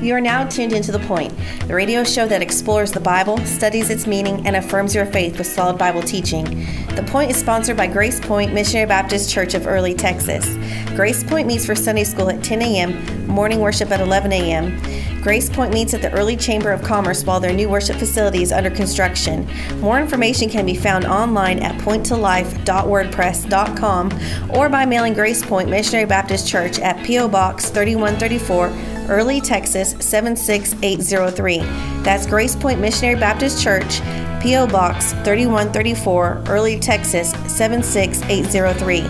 You are now tuned into The Point, the radio show that explores the Bible, studies its meaning, and affirms your faith with solid Bible teaching. The Point is sponsored by Grace Point Missionary Baptist Church of Early, Texas. Grace Point meets for Sunday school at 10 a.m., morning worship at 11 a.m. Grace Point meets at the Early Chamber of Commerce while their new worship facility is under construction. More information can be found online at pointtolife.wordpress.com or by mailing Grace Point Missionary Baptist Church at P.O. Box 3134, Early, Texas 76803. That's Grace Point Missionary Baptist Church, P.O. Box 3134, Early, Texas 76803.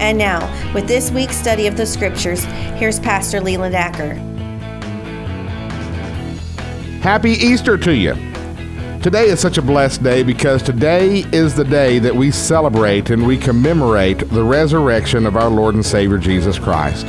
And now, with this week's study of the scriptures, here's Pastor Leland Acker. Happy Easter to you. Today is such a blessed day because today is the day that we celebrate and we commemorate the resurrection of our Lord and Savior Jesus Christ.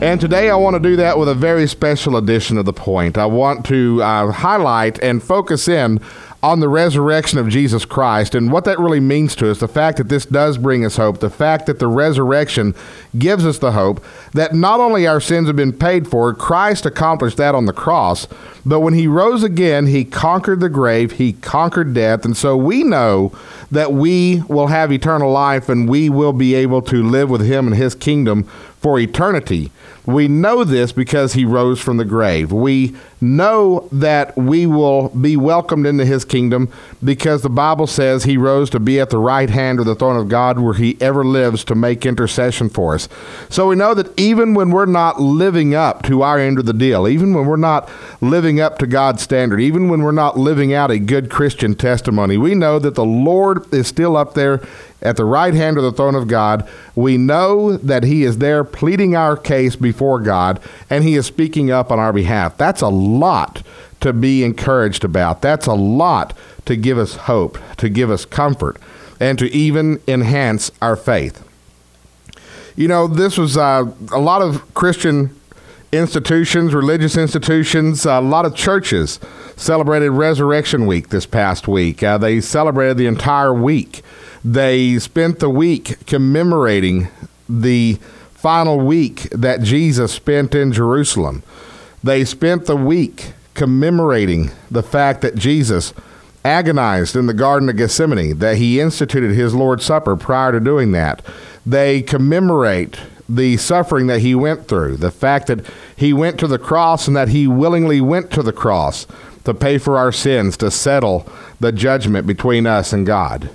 And today I want to do that with a very special edition of The Point. I want to uh, highlight and focus in on the resurrection of Jesus Christ and what that really means to us. The fact that this does bring us hope, the fact that the resurrection gives us the hope that not only our sins have been paid for, Christ accomplished that on the cross, but when he rose again, he conquered the grave, he conquered death, and so we know that we will have eternal life and we will be able to live with him in his kingdom for eternity. We know this because he rose from the grave. We know that we will be welcomed into his kingdom because the Bible says he rose to be at the right hand of the throne of God where he ever lives to make intercession for us. So we know that even when we're not living up to our end of the deal, even when we're not living up to God's standard, even when we're not living out a good Christian testimony, we know that the Lord is still up there at the right hand of the throne of God. We know that He is there pleading our case before God, and He is speaking up on our behalf. That's a lot to be encouraged about. That's a lot to give us hope, to give us comfort, and to even enhance our faith. You know, this was uh, a lot of Christian institutions, religious institutions, a lot of churches celebrated Resurrection Week this past week. Uh, they celebrated the entire week. They spent the week commemorating the final week that Jesus spent in Jerusalem. They spent the week commemorating the fact that Jesus agonized in the Garden of Gethsemane, that he instituted his Lord's Supper prior to doing that. They commemorate the suffering that he went through, the fact that he went to the cross and that he willingly went to the cross to pay for our sins, to settle the judgment between us and God.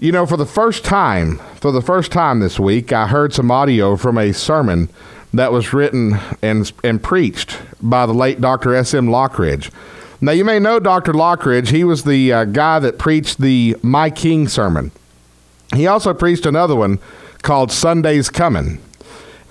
You know, for the first time, for the first time this week, I heard some audio from a sermon that was written and, and preached by the late Dr. S.M. Lockridge. Now, you may know Dr. Lockridge. He was the uh, guy that preached the My King sermon. He also preached another one called Sunday's Coming.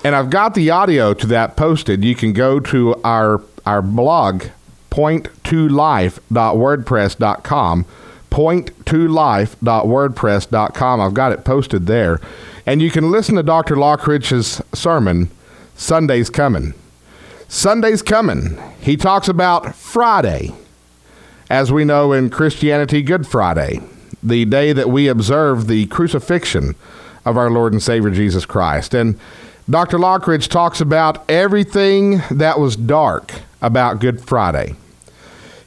And I've got the audio to that posted. You can go to our, our blog, point2life.wordpress.com point2life.wordpress.com. I've got it posted there. And you can listen to Dr. Lockridge's sermon, Sunday's Coming. Sunday's Coming. He talks about Friday, as we know in Christianity, Good Friday, the day that we observe the crucifixion of our Lord and Savior Jesus Christ. And Dr. Lockridge talks about everything that was dark about Good Friday.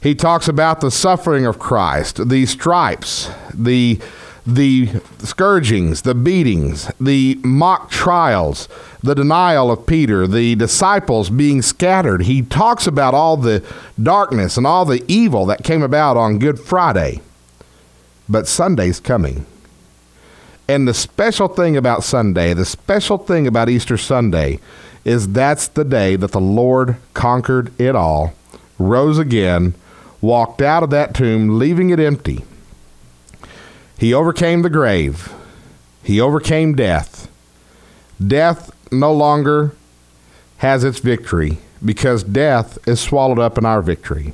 He talks about the suffering of Christ, the stripes, the the scourgings, the beatings, the mock trials, the denial of Peter, the disciples being scattered. He talks about all the darkness and all the evil that came about on Good Friday. But Sunday's coming. And the special thing about Sunday, the special thing about Easter Sunday, is that's the day that the Lord conquered it all, rose again, walked out of that tomb, leaving it empty. He overcame the grave. He overcame death. Death no longer has its victory because death is swallowed up in our victory.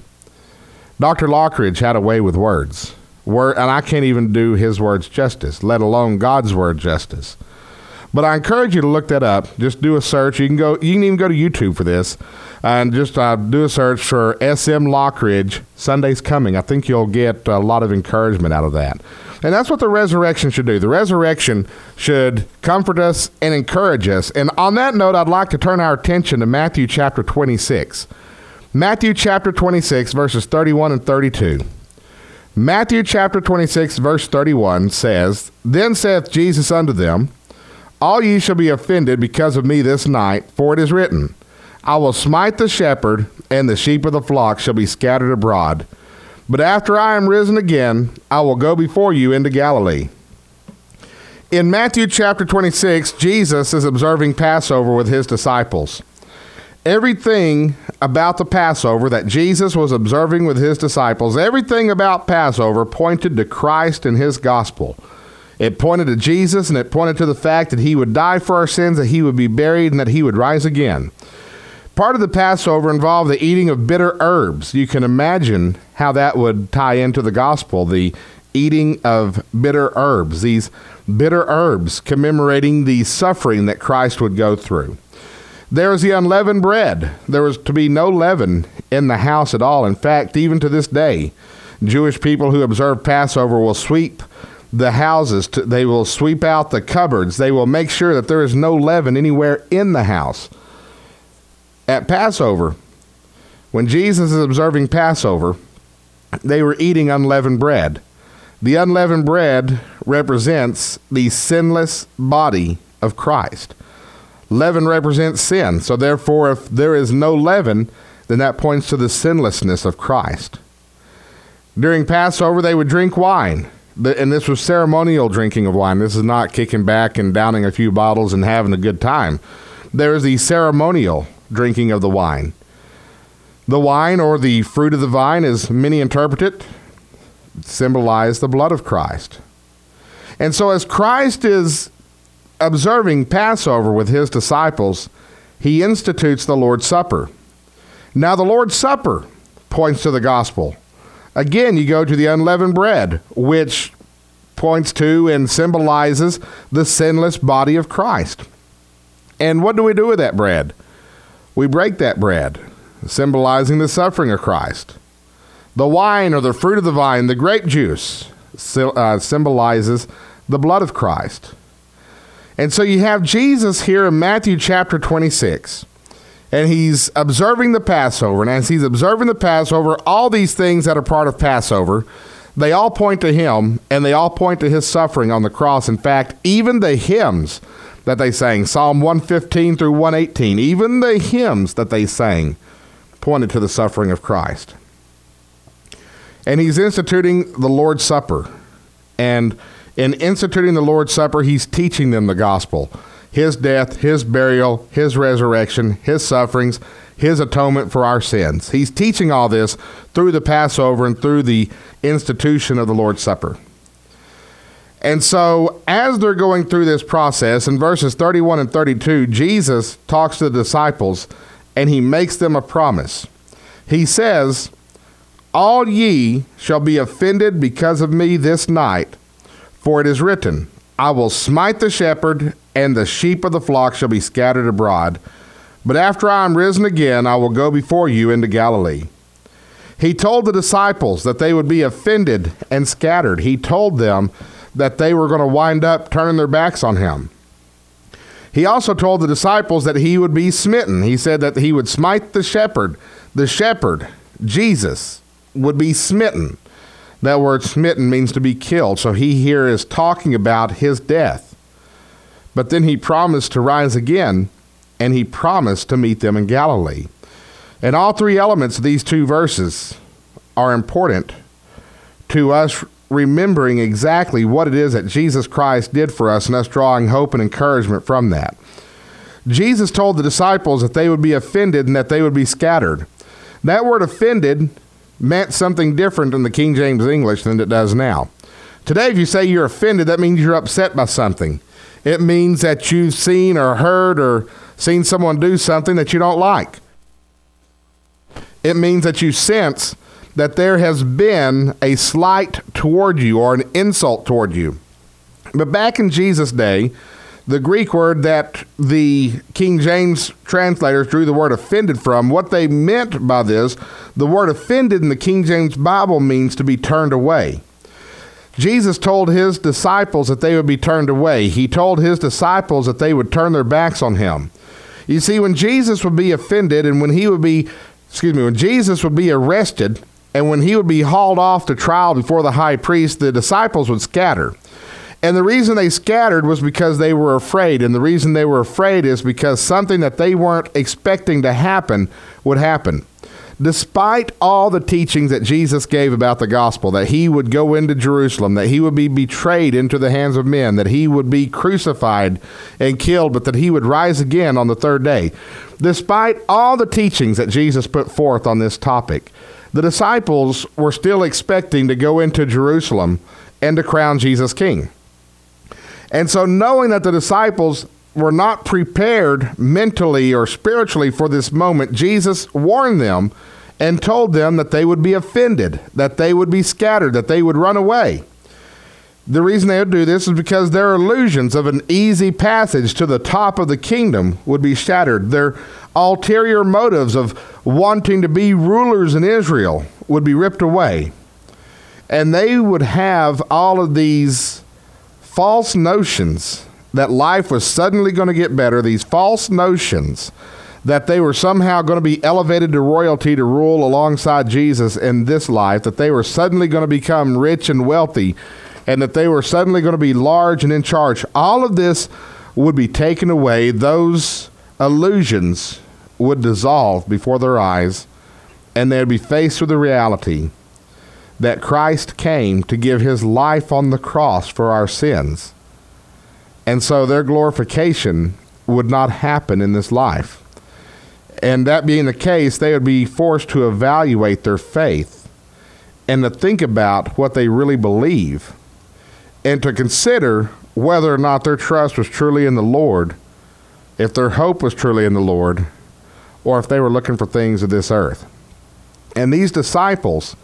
Dr. Lockridge had a way with words. Word, and I can't even do his words justice, let alone God's word justice. But I encourage you to look that up. Just do a search. You can go. You can even go to YouTube for this, and just uh, do a search for SM Lockridge. Sunday's coming. I think you'll get a lot of encouragement out of that. And that's what the resurrection should do. The resurrection should comfort us and encourage us. And on that note, I'd like to turn our attention to Matthew chapter 26. Matthew chapter 26, verses 31 and 32. Matthew chapter 26, verse 31 says, Then saith Jesus unto them, All ye shall be offended because of me this night, for it is written, I will smite the shepherd, and the sheep of the flock shall be scattered abroad. But after I am risen again, I will go before you into Galilee. In Matthew chapter 26, Jesus is observing Passover with his disciples. Everything about the Passover that Jesus was observing with his disciples, everything about Passover pointed to Christ and his gospel. It pointed to Jesus and it pointed to the fact that he would die for our sins, that he would be buried, and that he would rise again. Part of the Passover involved the eating of bitter herbs. You can imagine how that would tie into the gospel, the eating of bitter herbs, these bitter herbs commemorating the suffering that Christ would go through. There was the unleavened bread. There was to be no leaven in the house at all. In fact, even to this day, Jewish people who observe Passover will sweep the houses, to, they will sweep out the cupboards, they will make sure that there is no leaven anywhere in the house. At Passover, when Jesus is observing Passover, they were eating unleavened bread. The unleavened bread represents the sinless body of Christ. Leaven represents sin. So, therefore, if there is no leaven, then that points to the sinlessness of Christ. During Passover, they would drink wine. And this was ceremonial drinking of wine. This is not kicking back and downing a few bottles and having a good time. There is the ceremonial drinking of the wine. The wine or the fruit of the vine, as many interpret it, symbolize the blood of Christ. And so, as Christ is observing Passover with his disciples, he institutes the Lord's Supper. Now, the Lord's Supper points to the gospel. Again, you go to the unleavened bread, which points to and symbolizes the sinless body of Christ. And what do we do with that bread? We break that bread, symbolizing the suffering of Christ. The wine or the fruit of the vine, the grape juice, uh, symbolizes the blood of Christ. And so you have Jesus here in Matthew chapter 26, and he's observing the Passover. And as he's observing the Passover, all these things that are part of Passover, they all point to him, and they all point to his suffering on the cross. In fact, even the hymns that they sang, Psalm 115 through 118, even the hymns that they sang pointed to the suffering of Christ and he's instituting the Lord's Supper. And in instituting the Lord's Supper, he's teaching them the gospel his death, his burial, his resurrection, his sufferings, his atonement for our sins. He's teaching all this through the Passover and through the institution of the Lord's Supper. And so, as they're going through this process, in verses 31 and 32, Jesus talks to the disciples and he makes them a promise. He says, all ye shall be offended because of me this night, for it is written, I will smite the shepherd, and the sheep of the flock shall be scattered abroad. But after I am risen again, I will go before you into Galilee. He told the disciples that they would be offended and scattered. He told them that they were going to wind up turning their backs on him. He also told the disciples that he would be smitten. He said that he would smite the shepherd, the shepherd, Jesus, would be smitten. That word smitten means to be killed. So he here is talking about his death. But then he promised to rise again, and he promised to meet them in Galilee. And all three elements of these two verses are important to us remembering exactly what it is that Jesus Christ did for us and us drawing hope and encouragement from that. Jesus told the disciples that they would be offended and that they would be scattered. That word offended meant something different in the King James English than it does now. Today, if you say you're offended, that means you're upset by something. It means that you've seen or heard or seen someone do something that you don't like. It means that you sense that there has been a slight toward you or an insult toward you. But back in Jesus' day, the Greek word that the King James translators drew the word offended from, what they meant by this, the word offended in the King James Bible means to be turned away. Jesus told his disciples that they would be turned away. He told his disciples that they would turn their backs on him. You see, when Jesus would be offended and when he would be excuse me, when Jesus would be arrested and when he would be hauled off to trial before the high priest, the disciples would scatter. And the reason they scattered was because they were afraid. And the reason they were afraid is because something that they weren't expecting to happen would happen. Despite all the teachings that Jesus gave about the gospel, that he would go into Jerusalem, that he would be betrayed into the hands of men, that he would be crucified and killed, but that he would rise again on the third day. Despite all the teachings that Jesus put forth on this topic, the disciples were still expecting to go into Jerusalem and to crown Jesus king. And so, knowing that the disciples were not prepared mentally or spiritually for this moment, Jesus warned them and told them that they would be offended, that they would be scattered, that they would run away. The reason they would do this is because their illusions of an easy passage to the top of the kingdom would be shattered. Their ulterior motives of wanting to be rulers in Israel would be ripped away. And they would have all of these false notions that life was suddenly going to get better, these false notions that they were somehow going to be elevated to royalty to rule alongside Jesus in this life, that they were suddenly going to become rich and wealthy, and that they were suddenly going to be large and in charge. All of this would be taken away. Those illusions would dissolve before their eyes, and they'd be faced with the reality that Christ came to give his life on the cross for our sins. And so their glorification would not happen in this life. And that being the case, they would be forced to evaluate their faith and to think about what they really believe and to consider whether or not their trust was truly in the Lord, if their hope was truly in the Lord, or if they were looking for things of this earth. And these disciples,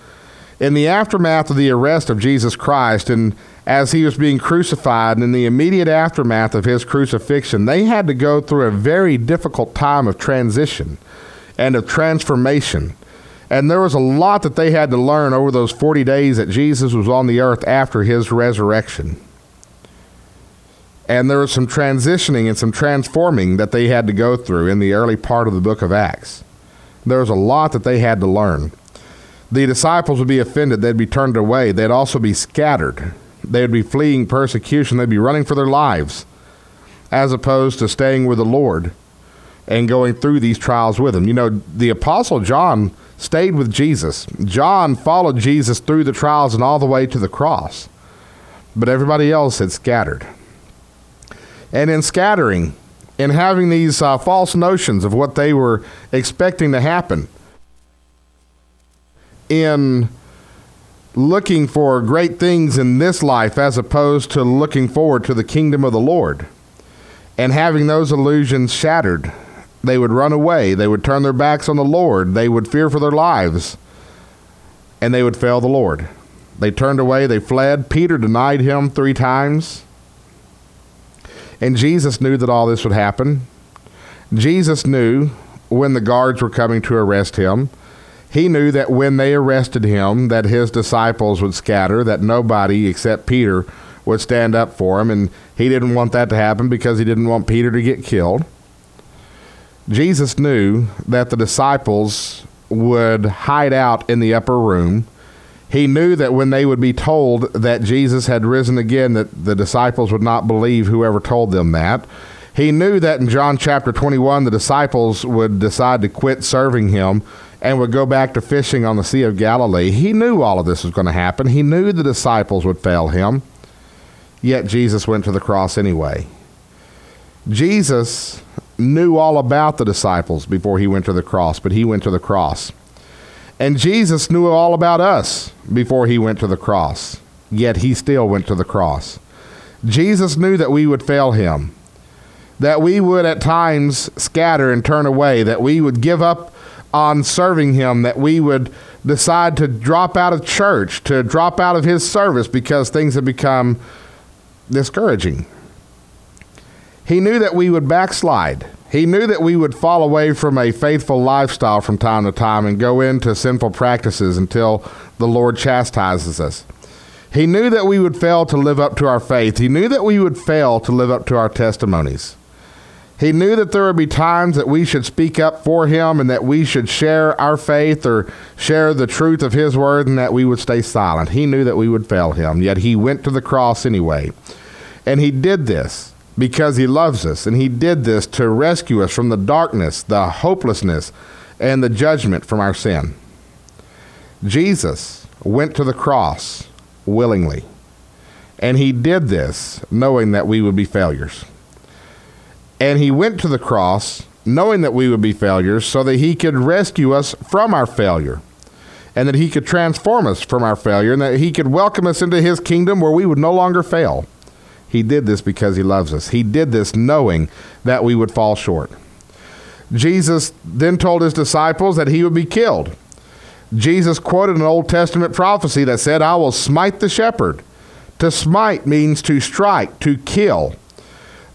in the aftermath of the arrest of Jesus Christ and as he was being crucified and in the immediate aftermath of his crucifixion, they had to go through a very difficult time of transition and of transformation. And there was a lot that they had to learn over those 40 days that Jesus was on the earth after his resurrection. And there was some transitioning and some transforming that they had to go through in the early part of the book of Acts. There was a lot that they had to learn the disciples would be offended. They'd be turned away. They'd also be scattered. They'd be fleeing persecution. They'd be running for their lives as opposed to staying with the Lord and going through these trials with him. You know, the Apostle John stayed with Jesus. John followed Jesus through the trials and all the way to the cross. But everybody else had scattered. And in scattering, in having these uh, false notions of what they were expecting to happen, in looking for great things in this life as opposed to looking forward to the kingdom of the Lord. And having those illusions shattered, they would run away. They would turn their backs on the Lord. They would fear for their lives. And they would fail the Lord. They turned away. They fled. Peter denied him three times. And Jesus knew that all this would happen. Jesus knew when the guards were coming to arrest him he knew that when they arrested him that his disciples would scatter that nobody except peter would stand up for him. And he didn't want that to happen because he didn't want peter to get killed. Jesus knew that the disciples would hide out in the upper room. He knew that when they would be told that jesus had risen again that the disciples would not believe whoever told them that. He knew that in john chapter 21 the disciples would decide to quit serving him and would go back to fishing on the Sea of Galilee. He knew all of this was going to happen. He knew the disciples would fail him. Yet Jesus went to the cross anyway. Jesus knew all about the disciples before he went to the cross, but he went to the cross. And Jesus knew all about us before he went to the cross, yet he still went to the cross. Jesus knew that we would fail him, that we would at times scatter and turn away, that we would give up on serving Him, that we would decide to drop out of church, to drop out of His service because things had become discouraging. He knew that we would backslide. He knew that we would fall away from a faithful lifestyle from time to time and go into sinful practices until the Lord chastises us. He knew that we would fail to live up to our faith. He knew that we would fail to live up to our testimonies. He knew that there would be times that we should speak up for him and that we should share our faith or share the truth of his word and that we would stay silent. He knew that we would fail him, yet he went to the cross anyway. And he did this because he loves us, and he did this to rescue us from the darkness, the hopelessness, and the judgment from our sin. Jesus went to the cross willingly, and he did this knowing that we would be failures. And he went to the cross knowing that we would be failures so that he could rescue us from our failure and that he could transform us from our failure and that he could welcome us into his kingdom where we would no longer fail. He did this because he loves us. He did this knowing that we would fall short. Jesus then told his disciples that he would be killed. Jesus quoted an Old Testament prophecy that said, I will smite the shepherd. To smite means to strike, to kill.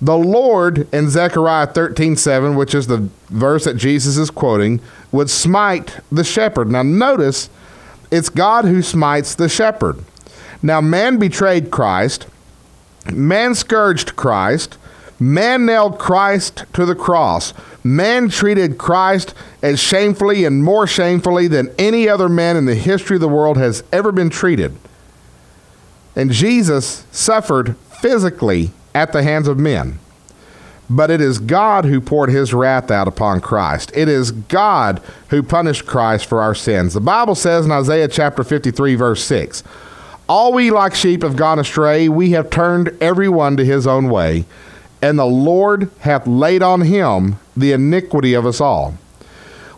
The Lord in Zechariah 13 7, which is the verse that Jesus is quoting, would smite the shepherd. Now, notice it's God who smites the shepherd. Now, man betrayed Christ, man scourged Christ, man nailed Christ to the cross. Man treated Christ as shamefully and more shamefully than any other man in the history of the world has ever been treated. And Jesus suffered physically at the hands of men. But it is God who poured his wrath out upon Christ. It is God who punished Christ for our sins. The Bible says in Isaiah chapter 53, verse 6 All we like sheep have gone astray, we have turned every one to his own way, and the Lord hath laid on him the iniquity of us all.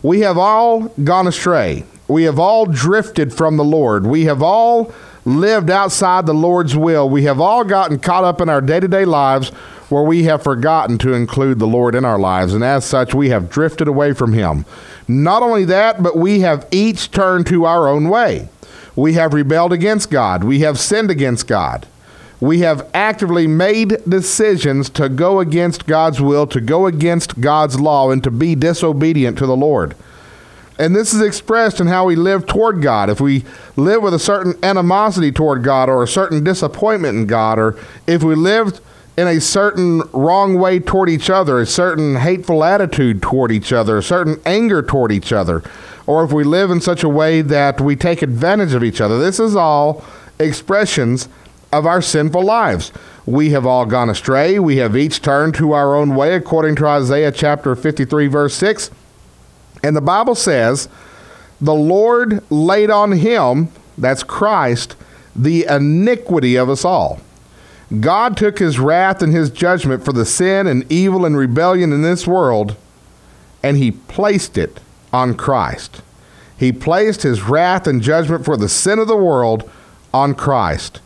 We have all gone astray. We have all drifted from the Lord. We have all lived outside the Lord's will. We have all gotten caught up in our day to day lives where we have forgotten to include the Lord in our lives, and as such, we have drifted away from Him. Not only that, but we have each turned to our own way. We have rebelled against God, we have sinned against God. We have actively made decisions to go against God's will, to go against God's law, and to be disobedient to the Lord. And this is expressed in how we live toward God. If we live with a certain animosity toward God or a certain disappointment in God, or if we lived in a certain wrong way toward each other, a certain hateful attitude toward each other, a certain anger toward each other, or if we live in such a way that we take advantage of each other, this is all expressions of our sinful lives. We have all gone astray. We have each turned to our own way, according to Isaiah chapter 53, verse 6. And the Bible says, the Lord laid on him, that's Christ, the iniquity of us all. God took his wrath and his judgment for the sin and evil and rebellion in this world, and he placed it on Christ. He placed his wrath and judgment for the sin of the world on Christ.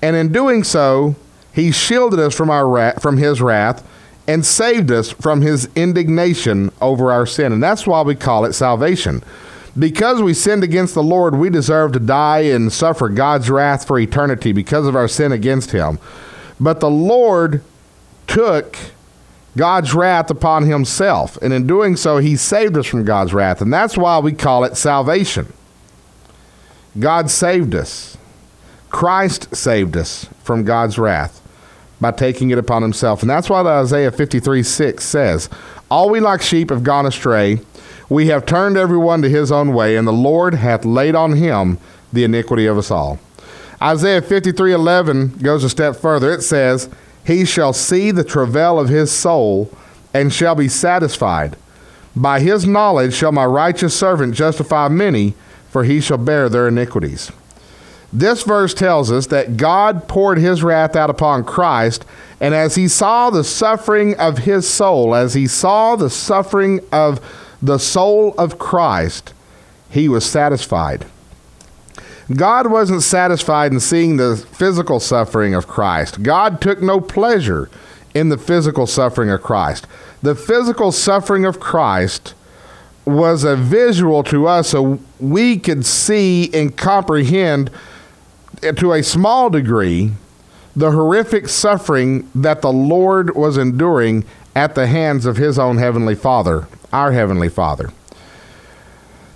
And in doing so, he shielded us from our wrath, from his wrath and saved us from his indignation over our sin. And that's why we call it salvation. Because we sinned against the Lord, we deserve to die and suffer God's wrath for eternity because of our sin against him. But the Lord took God's wrath upon himself. And in doing so, he saved us from God's wrath. And that's why we call it salvation. God saved us. Christ saved us from God's wrath by taking it upon himself. And that's what Isaiah 53 6 says All we like sheep have gone astray. We have turned everyone to his own way, and the Lord hath laid on him the iniquity of us all. Isaiah 53 11 goes a step further. It says, He shall see the travail of his soul and shall be satisfied. By his knowledge shall my righteous servant justify many, for he shall bear their iniquities. This verse tells us that God poured his wrath out upon Christ, and as he saw the suffering of his soul, as he saw the suffering of the soul of Christ, he was satisfied. God wasn't satisfied in seeing the physical suffering of Christ. God took no pleasure in the physical suffering of Christ. The physical suffering of Christ was a visual to us so we could see and comprehend to a small degree, the horrific suffering that the Lord was enduring at the hands of his own heavenly Father, our heavenly Father.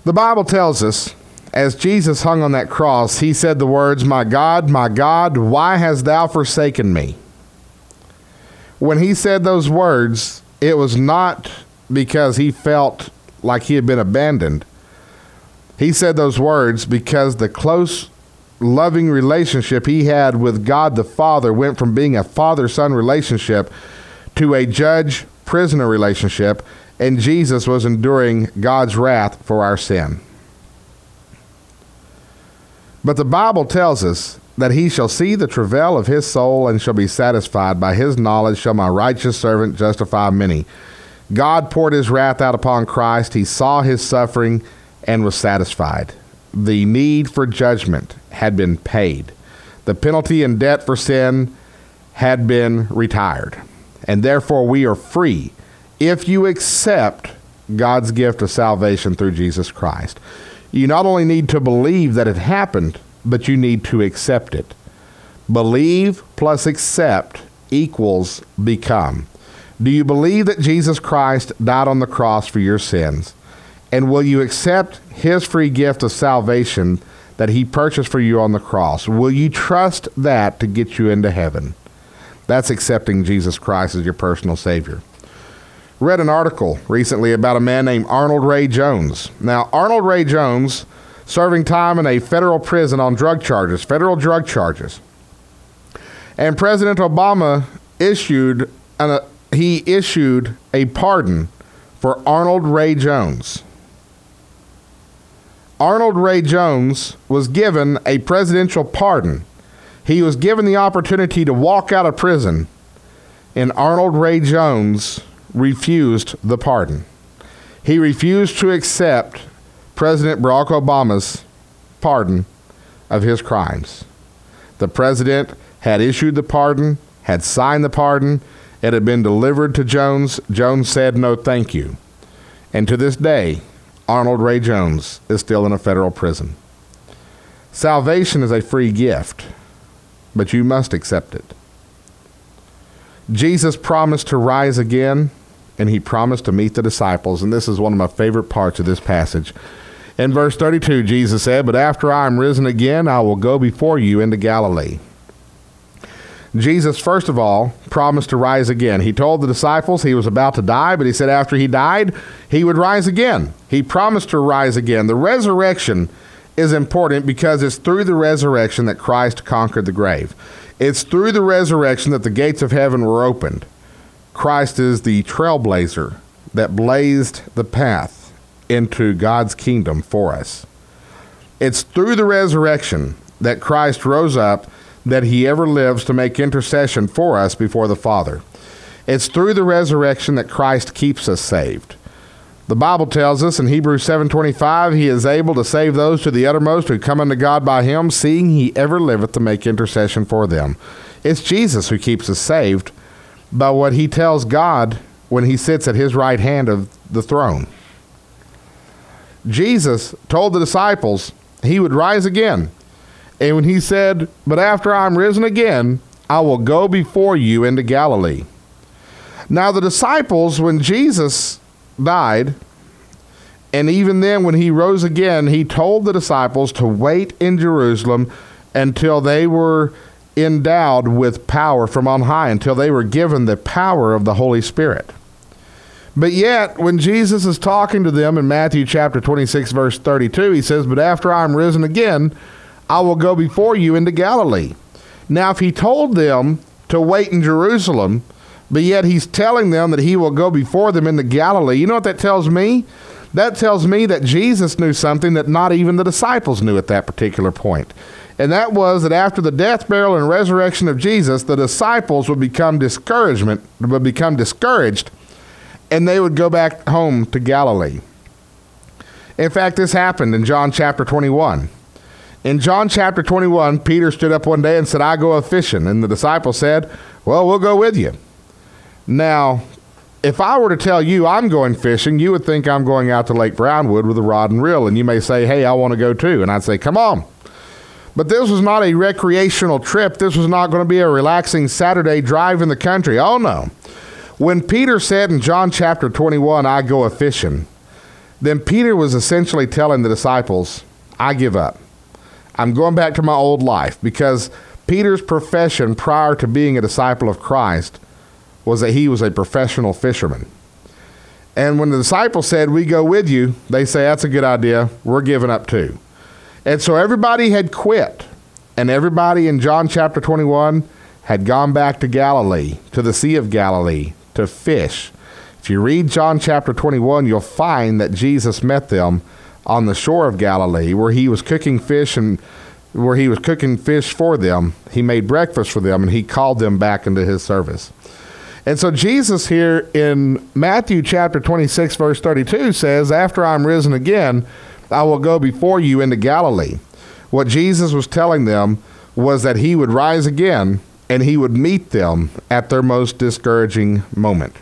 The Bible tells us, as Jesus hung on that cross, he said the words, My God, my God, why hast thou forsaken me? When he said those words, it was not because he felt like he had been abandoned. He said those words because the close, loving relationship he had with God the Father went from being a father son relationship to a judge prisoner relationship, and Jesus was enduring God's wrath for our sin. But the Bible tells us that he shall see the travail of his soul and shall be satisfied. By his knowledge shall my righteous servant justify many. God poured his wrath out upon Christ. He saw his suffering and was satisfied. The need for judgment had been paid. The penalty and debt for sin had been retired. And therefore, we are free if you accept God's gift of salvation through Jesus Christ. You not only need to believe that it happened, but you need to accept it. Believe plus accept equals become. Do you believe that Jesus Christ died on the cross for your sins? And will you accept his free gift of salvation that he purchased for you on the cross? Will you trust that to get you into heaven? That's accepting Jesus Christ as your personal Savior. Read an article recently about a man named Arnold Ray Jones. Now, Arnold Ray Jones serving time in a federal prison on drug charges, federal drug charges. And President Obama issued an, uh, he issued a pardon for Arnold Ray Jones. Arnold Ray Jones was given a presidential pardon. He was given the opportunity to walk out of prison, and Arnold Ray Jones refused the pardon. He refused to accept President Barack Obama's pardon of his crimes. The president had issued the pardon, had signed the pardon, it had been delivered to Jones. Jones said no thank you. And to this day, Arnold Ray Jones is still in a federal prison. Salvation is a free gift, but you must accept it. Jesus promised to rise again, and he promised to meet the disciples, and this is one of my favorite parts of this passage. In verse 32, Jesus said, But after I am risen again, I will go before you into Galilee. Jesus, first of all, promised to rise again. He told the disciples he was about to die, but he said after he died, he would rise again. He promised to rise again. The resurrection is important because it's through the resurrection that Christ conquered the grave. It's through the resurrection that the gates of heaven were opened. Christ is the trailblazer that blazed the path into God's kingdom for us. It's through the resurrection that Christ rose up that he ever lives to make intercession for us before the Father. It's through the resurrection that Christ keeps us saved. The Bible tells us in Hebrews 7:25 he is able to save those to the uttermost who come unto God by him seeing he ever liveth to make intercession for them. It's Jesus who keeps us saved by what he tells God when he sits at his right hand of the throne. Jesus told the disciples he would rise again. And when he said, But after I'm risen again, I will go before you into Galilee. Now, the disciples, when Jesus died, and even then when he rose again, he told the disciples to wait in Jerusalem until they were endowed with power from on high, until they were given the power of the Holy Spirit. But yet, when Jesus is talking to them in Matthew chapter 26, verse 32, he says, But after I am risen again, I will go before you into Galilee. Now, if he told them to wait in Jerusalem, but yet he's telling them that he will go before them into Galilee, you know what that tells me? That tells me that Jesus knew something that not even the disciples knew at that particular point. And that was that after the death, burial, and resurrection of Jesus, the disciples would become discouragement, would become discouraged and they would go back home to Galilee. In fact, this happened in John chapter 21. In John chapter 21, Peter stood up one day and said, I go a fishing. And the disciples said, Well, we'll go with you. Now, if I were to tell you I'm going fishing, you would think I'm going out to Lake Brownwood with a rod and reel. And you may say, Hey, I want to go too. And I'd say, Come on. But this was not a recreational trip. This was not going to be a relaxing Saturday drive in the country. Oh, no. When Peter said in John chapter 21, I go a fishing, then Peter was essentially telling the disciples, I give up. I'm going back to my old life because Peter's profession prior to being a disciple of Christ was that he was a professional fisherman. And when the disciples said, We go with you, they say, That's a good idea. We're giving up too. And so everybody had quit. And everybody in John chapter 21 had gone back to Galilee, to the Sea of Galilee, to fish. If you read John chapter 21, you'll find that Jesus met them on the shore of Galilee where he was cooking fish and where he was cooking fish for them. He made breakfast for them and he called them back into his service. And so Jesus here in Matthew chapter 26 verse 32 says, "After I'm risen again, I will go before you into Galilee." What Jesus was telling them was that he would rise again and he would meet them at their most discouraging moment.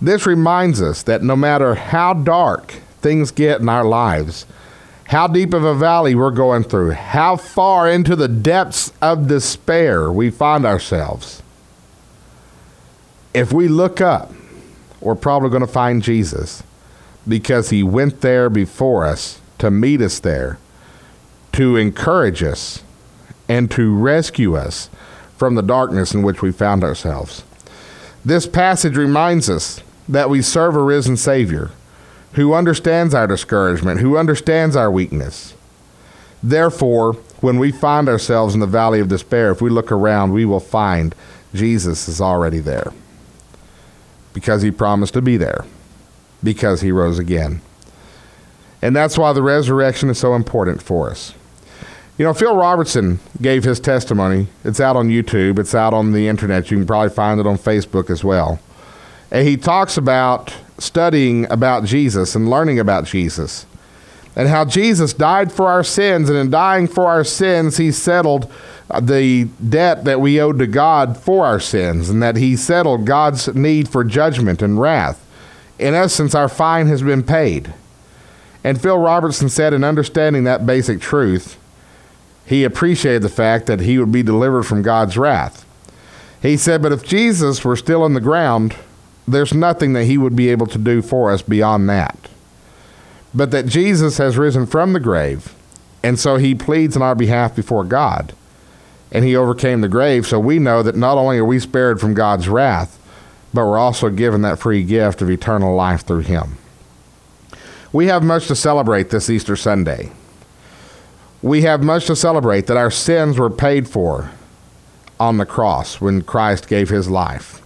This reminds us that no matter how dark things get in our lives, how deep of a valley we're going through, how far into the depths of despair we find ourselves, if we look up, we're probably going to find Jesus because he went there before us to meet us there, to encourage us, and to rescue us from the darkness in which we found ourselves. This passage reminds us that we serve a risen Savior who understands our discouragement, who understands our weakness. Therefore, when we find ourselves in the valley of despair, if we look around, we will find Jesus is already there because he promised to be there, because he rose again. And that's why the resurrection is so important for us. You know, Phil Robertson gave his testimony. It's out on YouTube, it's out on the internet. You can probably find it on Facebook as well. And he talks about studying about Jesus and learning about Jesus and how Jesus died for our sins, and in dying for our sins, he settled uh, the debt that we owed to God for our sins, and that he settled God's need for judgment and wrath. In essence, our fine has been paid. And Phil Robertson said, in understanding that basic truth, he appreciated the fact that he would be delivered from God's wrath. He said, But if Jesus were still in the ground, there's nothing that he would be able to do for us beyond that. But that Jesus has risen from the grave, and so he pleads on our behalf before God. And he overcame the grave, so we know that not only are we spared from God's wrath, but we're also given that free gift of eternal life through him. We have much to celebrate this Easter Sunday. We have much to celebrate that our sins were paid for on the cross when Christ gave his life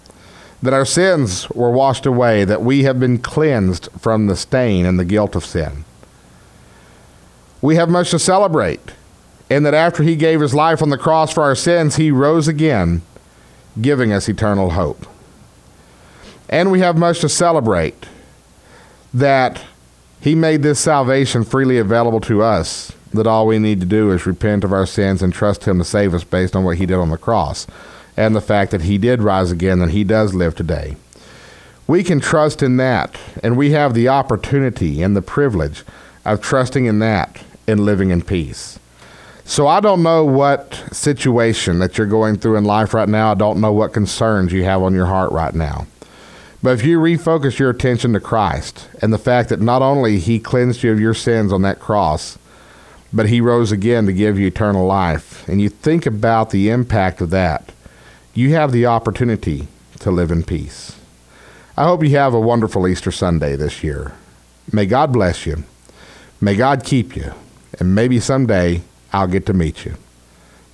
that our sins were washed away, that we have been cleansed from the stain and the guilt of sin. We have much to celebrate, in that after he gave his life on the cross for our sins, he rose again, giving us eternal hope. And we have much to celebrate that he made this salvation freely available to us, that all we need to do is repent of our sins and trust him to save us based on what he did on the cross and the fact that he did rise again and he does live today. We can trust in that, and we have the opportunity and the privilege of trusting in that and living in peace. So I don't know what situation that you're going through in life right now. I don't know what concerns you have on your heart right now. But if you refocus your attention to Christ and the fact that not only he cleansed you of your sins on that cross, but he rose again to give you eternal life, and you think about the impact of that, you have the opportunity to live in peace. I hope you have a wonderful Easter Sunday this year. May God bless you. May God keep you. And maybe someday I'll get to meet you.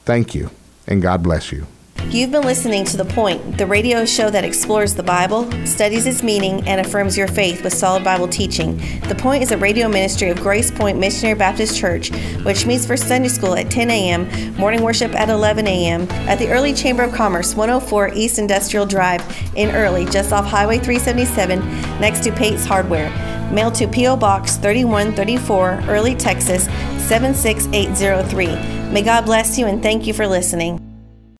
Thank you, and God bless you. You've been listening to The Point, the radio show that explores the Bible, studies its meaning, and affirms your faith with solid Bible teaching. The Point is a radio ministry of Grace Point Missionary Baptist Church, which meets for Sunday school at 10 a.m., morning worship at 11 a.m., at the Early Chamber of Commerce, 104 East Industrial Drive in Early, just off Highway 377, next to Pate's Hardware. Mail to P.O. Box 3134, Early, Texas 76803. May God bless you and thank you for listening.